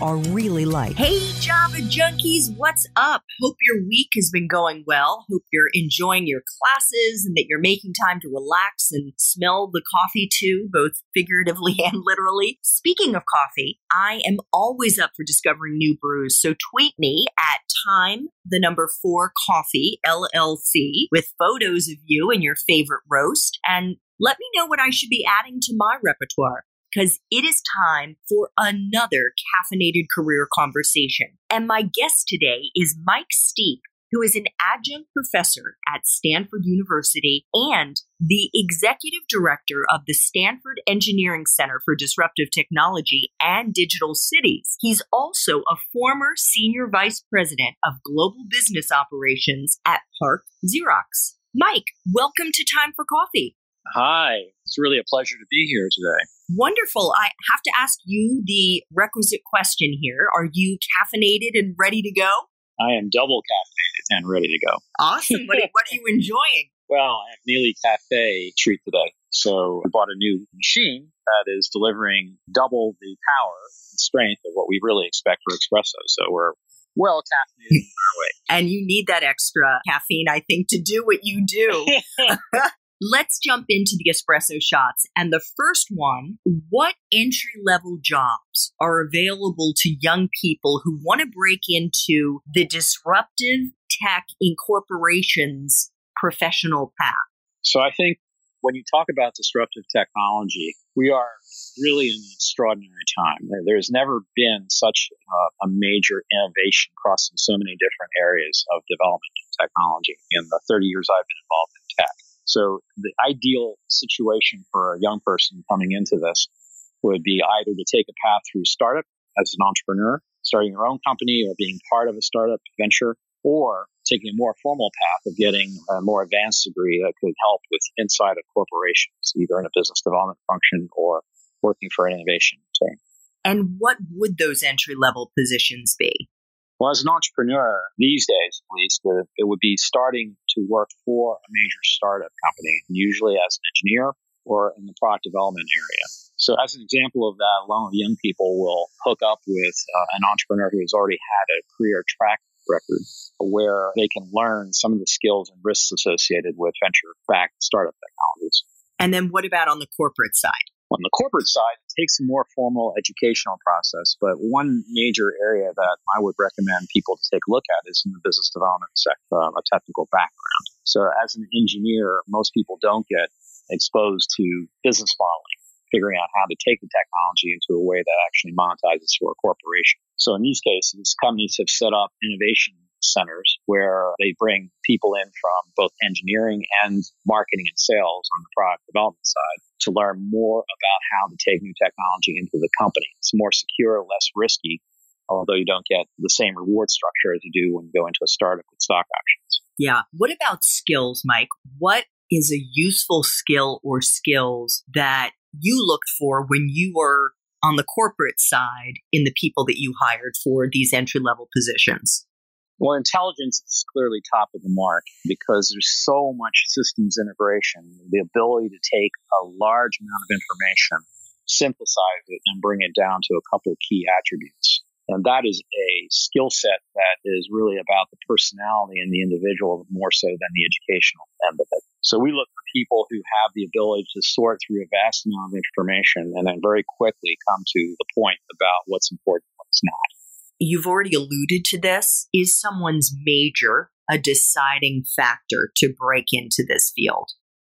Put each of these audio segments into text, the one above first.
are really like. Hey, Java junkies, what's up? Hope your week has been going well. Hope you're enjoying your classes and that you're making time to relax and smell the coffee too, both figuratively and literally. Speaking of coffee, I am always up for discovering new brews, so tweet me at time, the number four coffee, LLC, with photos of you and your favorite roast. And let me know what I should be adding to my repertoire because it is time for another caffeinated career conversation. And my guest today is Mike Steep, who is an adjunct professor at Stanford University and the executive director of the Stanford Engineering Center for Disruptive Technology and Digital Cities. He's also a former senior vice president of global business operations at PARC Xerox. Mike, welcome to Time for Coffee. Hi, it's really a pleasure to be here today. Wonderful. I have to ask you the requisite question here. Are you caffeinated and ready to go? I am double caffeinated and ready to go. Awesome. what, are, what are you enjoying? Well, I have Neely Cafe treat today. So I bought a new machine that is delivering double the power and strength of what we really expect for espresso. So we're well caffeinated in our way. And you need that extra caffeine, I think, to do what you do. Let's jump into the espresso shots. And the first one what entry level jobs are available to young people who want to break into the disruptive tech in corporations professional path? So I think when you talk about disruptive technology, we are really in an extraordinary time. There's never been such a, a major innovation crossing so many different areas of development and technology in the 30 years I've been involved in tech. So the ideal situation for a young person coming into this would be either to take a path through startup as an entrepreneur, starting your own company or being part of a startup venture, or taking a more formal path of getting a more advanced degree that could help with inside of corporations, either in a business development function or working for an innovation team. And what would those entry level positions be? Well, as an entrepreneur these days, at least, it would be starting to work for a major startup company, usually as an engineer or in the product development area. So, as an example of that, a lot of young people will hook up with uh, an entrepreneur who has already had a career track record where they can learn some of the skills and risks associated with venture backed startup technologies. And then, what about on the corporate side? On the corporate side, it takes a more formal educational process, but one major area that I would recommend people to take a look at is in the business development sector, um, a technical background. So as an engineer, most people don't get exposed to business modeling, figuring out how to take the technology into a way that actually monetizes for a corporation. So in these cases, companies have set up innovation centers where they bring people in from both engineering and marketing and sales on the product development side to learn more about how to take new technology into the company. It's more secure, less risky, although you don't get the same reward structure as you do when you go into a startup with stock options. Yeah. What about skills, Mike? What is a useful skill or skills that you looked for when you were on the corporate side in the people that you hired for these entry level positions? Well, intelligence is clearly top of the mark because there's so much systems integration, the ability to take a large amount of information, synthesize it, and bring it down to a couple of key attributes. And that is a skill set that is really about the personality and the individual more so than the educational end of it. So we look for people who have the ability to sort through a vast amount of information and then very quickly come to the point about what's important and what's not. You've already alluded to this. Is someone's major a deciding factor to break into this field?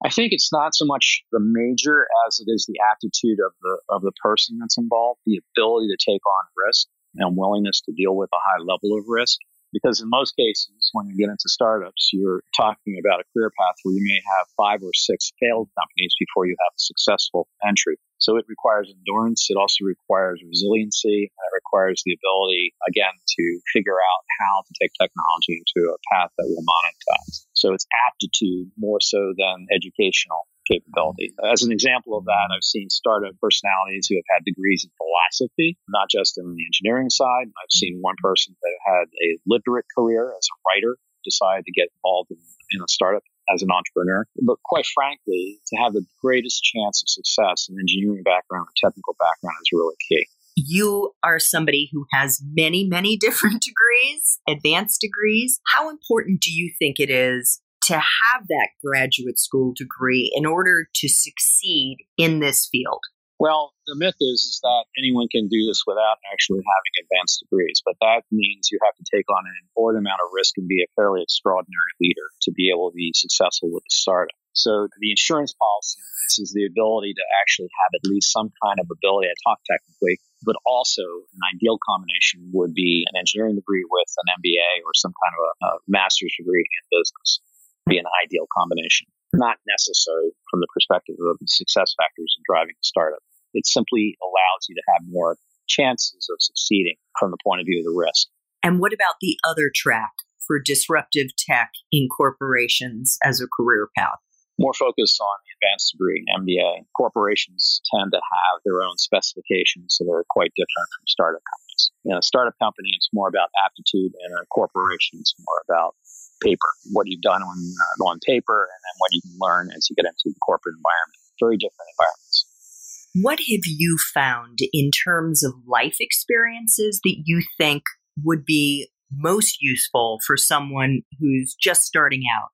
I think it's not so much the major as it is the attitude of the of the person that's involved, the ability to take on risk and willingness to deal with a high level of risk. Because in most cases, when you get into startups, you're talking about a career path where you may have five or six failed companies before you have a successful entry. So it requires endurance. It also requires resiliency. It requires the ability, again, to figure out how to take technology into a path that will monetize. So it's aptitude more so than educational capability. As an example of that, I've seen startup personalities who have had degrees in philosophy, not just in the engineering side. I've seen one person that had a literate career as a writer decided to get involved in, in a startup as an entrepreneur. But quite frankly, to have the greatest chance of success, an engineering background, a technical background is really key. You are somebody who has many, many different degrees, advanced degrees. How important do you think it is to have that graduate school degree in order to succeed in this field? Well, the myth is, is that anyone can do this without actually having advanced degrees, but that means you have to take on an inordinate amount of risk and be a fairly extraordinary leader to be able to be successful with a startup. So the insurance policy is the ability to actually have at least some kind of ability to talk technically, but also an ideal combination would be an engineering degree with an MBA or some kind of a, a master's degree in business. Be an ideal combination. Not necessary from the perspective of the success factors driving a startup. It simply allows you to have more chances of succeeding from the point of view of the risk. And what about the other track for disruptive tech in corporations as a career path? More focus on the advanced degree, MBA. Corporations tend to have their own specifications, so they're quite different from startup companies. In a startup company, it's more about aptitude, and a corporation, it's more about paper, what you've done on, uh, on paper, and then what you can learn as you get into the corporate environment. Very different environments. What have you found in terms of life experiences that you think would be most useful for someone who's just starting out?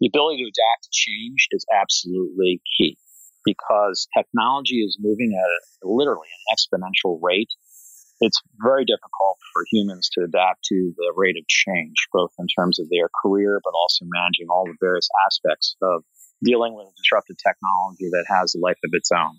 The ability to adapt to change is absolutely key because technology is moving at a, literally an exponential rate. It's very difficult for humans to adapt to the rate of change, both in terms of their career, but also managing all the various aspects of dealing with a disruptive technology that has a life of its own.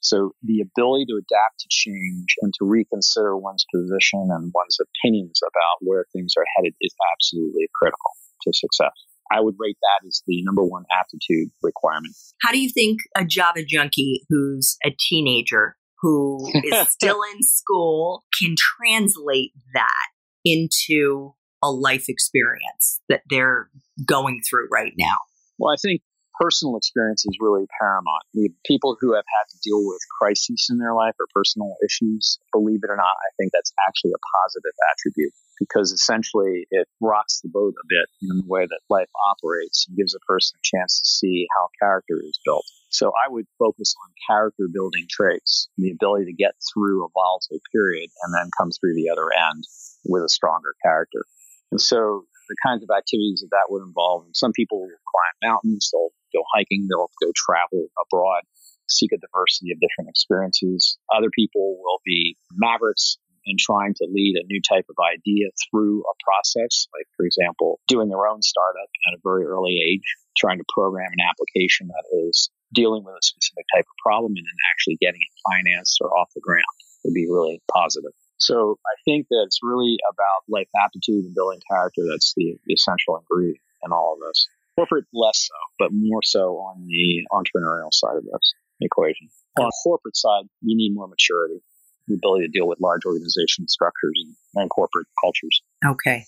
So the ability to adapt to change and to reconsider one's position and one's opinions about where things are headed is absolutely critical to success. I would rate that as the number one aptitude requirement. How do you think a Java junkie who's a teenager who is still in school can translate that into a life experience that they're going through right now? Well, I think personal experience is really paramount. The people who have had to deal with crises in their life or personal issues, believe it or not, I think that's actually a positive attribute because essentially it rocks the boat a bit in the way that life operates and gives a person a chance to see how character is built. So I would focus on character building traits, the ability to get through a volatile period and then come through the other end with a stronger character. And so the kinds of activities that that would involve. Some people will climb mountains, they'll go hiking, they'll go travel abroad, seek a diversity of different experiences. Other people will be mavericks in trying to lead a new type of idea through a process, like, for example, doing their own startup at a very early age, trying to program an application that is dealing with a specific type of problem and then actually getting it financed or off the ground would be really positive. So I think that it's really about life aptitude and building character that's the, the essential ingredient in all of this. Corporate less so, but more so on the entrepreneurial side of this equation. On the corporate side, you need more maturity, the ability to deal with large organization structures and, and corporate cultures. Okay,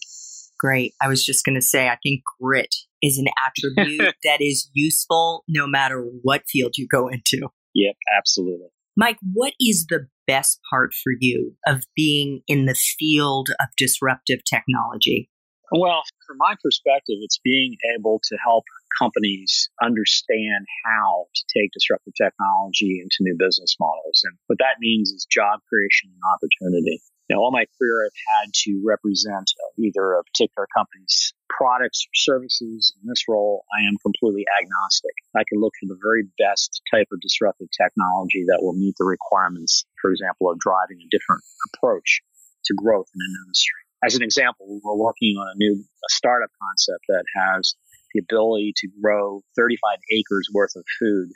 great. I was just going to say, I think grit is an attribute that is useful no matter what field you go into. Yep, absolutely. Mike, what is the best part for you of being in the field of disruptive technology? Well, from my perspective, it's being able to help companies understand how to take disruptive technology into new business models. And what that means is job creation and opportunity. Now, all my career, I've had to represent either a particular company's products or services. In this role, I am completely agnostic. I can look for the very best type of disruptive technology that will meet the requirements, for example, of driving a different approach to growth in an industry. As an example, we're working on a new a startup concept that has the ability to grow 35 acres worth of food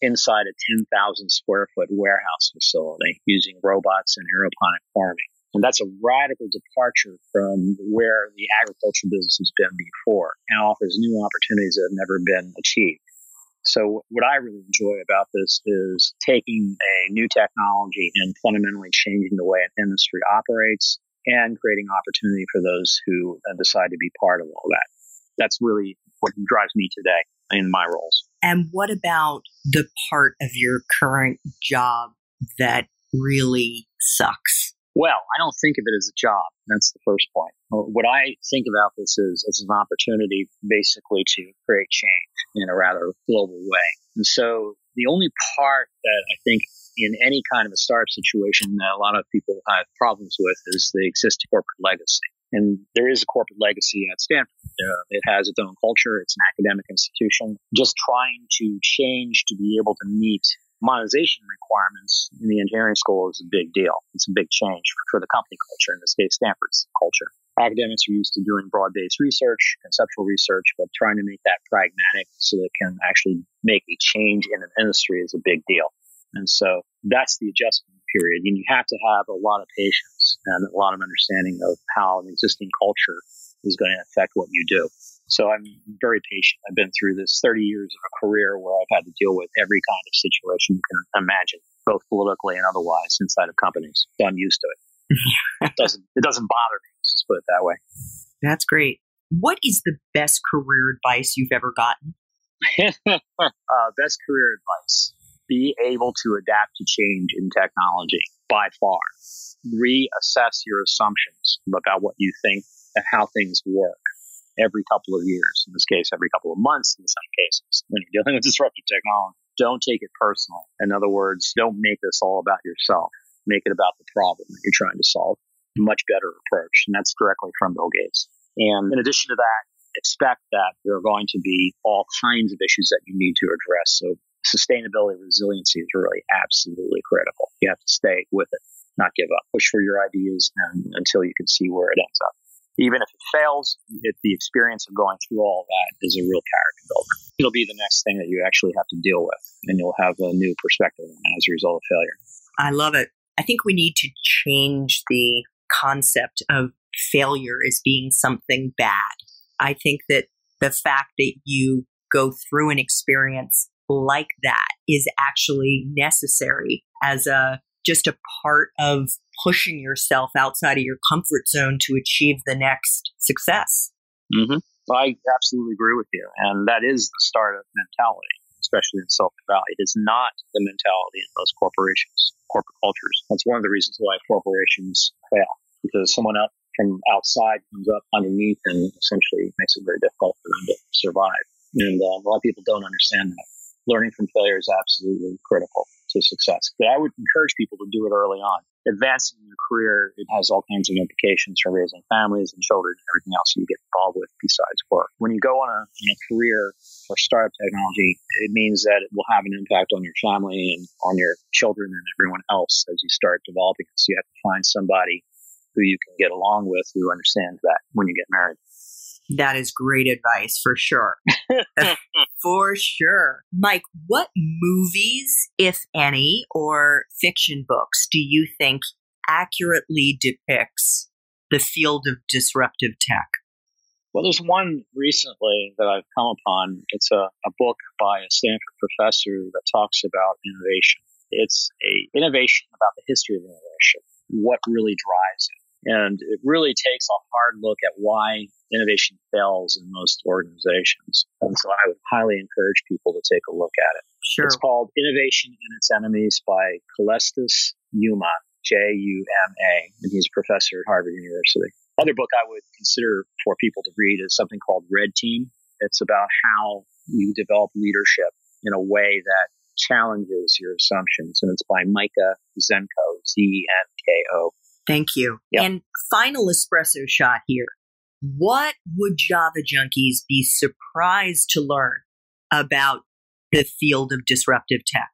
inside a 10,000 square foot warehouse facility using robots and aeroponic farming. And that's a radical departure from where the agriculture business has been before and offers new opportunities that have never been achieved. So what I really enjoy about this is taking a new technology and fundamentally changing the way an industry operates and creating opportunity for those who uh, decide to be part of all that. That's really what drives me today in my roles. And what about the part of your current job that really sucks? Well, I don't think of it as a job. That's the first point. What I think about this is as an opportunity basically to create change in a rather global way. And so the only part that I think in any kind of a startup situation that a lot of people have problems with is the existing corporate legacy. And there is a corporate legacy at Stanford. Uh, it has its own culture. It's an academic institution. Just trying to change to be able to meet monetization requirements in the engineering school is a big deal. It's a big change for, the company culture, in this case, Stanford's culture. Academics are used to doing broad based research, conceptual research, but trying to make that pragmatic so it can actually make a change in an industry is a big deal. And so that's the adjustment period. And you have to have a lot of patience and a lot of understanding of how an existing culture is going to affect what you do. So I'm very patient. I've been through this 30 years of a career where I've had to deal with every kind of situation you can imagine, both politically and otherwise inside of companies. So I'm used to it. it doesn't it doesn't bother me. Let's put it that way. That's great. What is the best career advice you've ever gotten? uh, best career advice: be able to adapt to change in technology by far. Reassess your assumptions about what you think and how things work every couple of years. In this case, every couple of months in some cases when you're dealing with disruptive technology. Don't take it personal. In other words, don't make this all about yourself. Make it about the problem that you're trying to solve. Much better approach. And that's directly from Bill Gates. And in addition to that, expect that there are going to be all kinds of issues that you need to address. So sustainability resiliency is really absolutely critical. You have to stay with it, not give up. Push for your ideas and, until you can see where it ends up even if it fails, it, the experience of going through all that is a real character builder. It'll be the next thing that you actually have to deal with, and you'll have a new perspective as a result of failure. I love it. I think we need to change the concept of failure as being something bad. I think that the fact that you go through an experience like that is actually necessary as a just a part of pushing yourself outside of your comfort zone to achieve the next success. Mm-hmm. I absolutely agree with you. And that is the startup mentality, especially in Silicon Valley. It is not the mentality in most corporations, corporate cultures. That's one of the reasons why corporations fail, because someone else from outside comes up underneath and essentially makes it very difficult for them to survive. And uh, a lot of people don't understand that. Learning from failure is absolutely critical to success. But I would encourage people to do it early on. Advancing your career, it has all kinds of implications for raising families and children and everything else you get involved with besides work. When you go on a, a career for startup technology, it means that it will have an impact on your family and on your children and everyone else as you start developing. So you have to find somebody who you can get along with who understands that when you get married. That is great advice for sure. for sure. Mike, what movies, if any, or fiction books do you think accurately depicts the field of disruptive tech? Well, there's one recently that I've come upon. It's a, a book by a Stanford professor that talks about innovation. It's a innovation about the history of innovation, what really drives it. And it really takes a hard look at why innovation fails in most organizations. And so I would highly encourage people to take a look at it. Sure. It's called Innovation and Its Enemies by Calestous Juma, J-U-M-A, and he's a professor at Harvard University. Other book I would consider for people to read is something called Red Team. It's about how you develop leadership in a way that challenges your assumptions. And it's by Micah Zenko, Z-N-K-O. Thank you. Yep. And final espresso shot here. What would Java junkies be surprised to learn about the field of disruptive tech?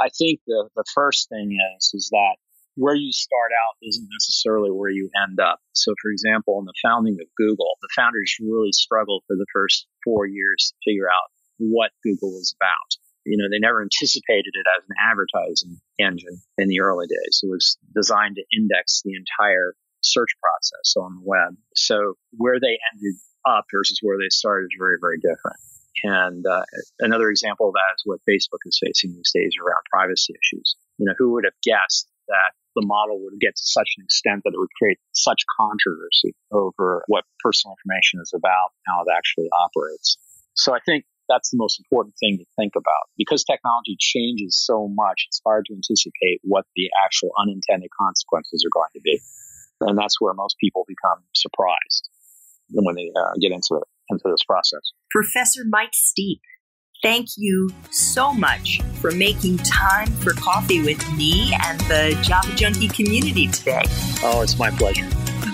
I think the, the first thing is is that where you start out isn't necessarily where you end up. So, for example, in the founding of Google, the founders really struggled for the first four years to figure out what Google was about. You know, they never anticipated it as an advertising engine in the early days. It was designed to index the entire search process on the web. So where they ended up versus where they started is very, very different. And uh, another example of that is what Facebook is facing these days around privacy issues. You know, who would have guessed that the model would get to such an extent that it would create such controversy over what personal information is about, how it actually operates. So I think that's the most important thing to think about. Because technology changes so much, it's hard to anticipate what the actual unintended consequences are going to be. And that's where most people become surprised when they uh, get into, into this process. Professor Mike Steep, thank you so much for making time for coffee with me and the Java Junkie community today. Oh, it's my pleasure.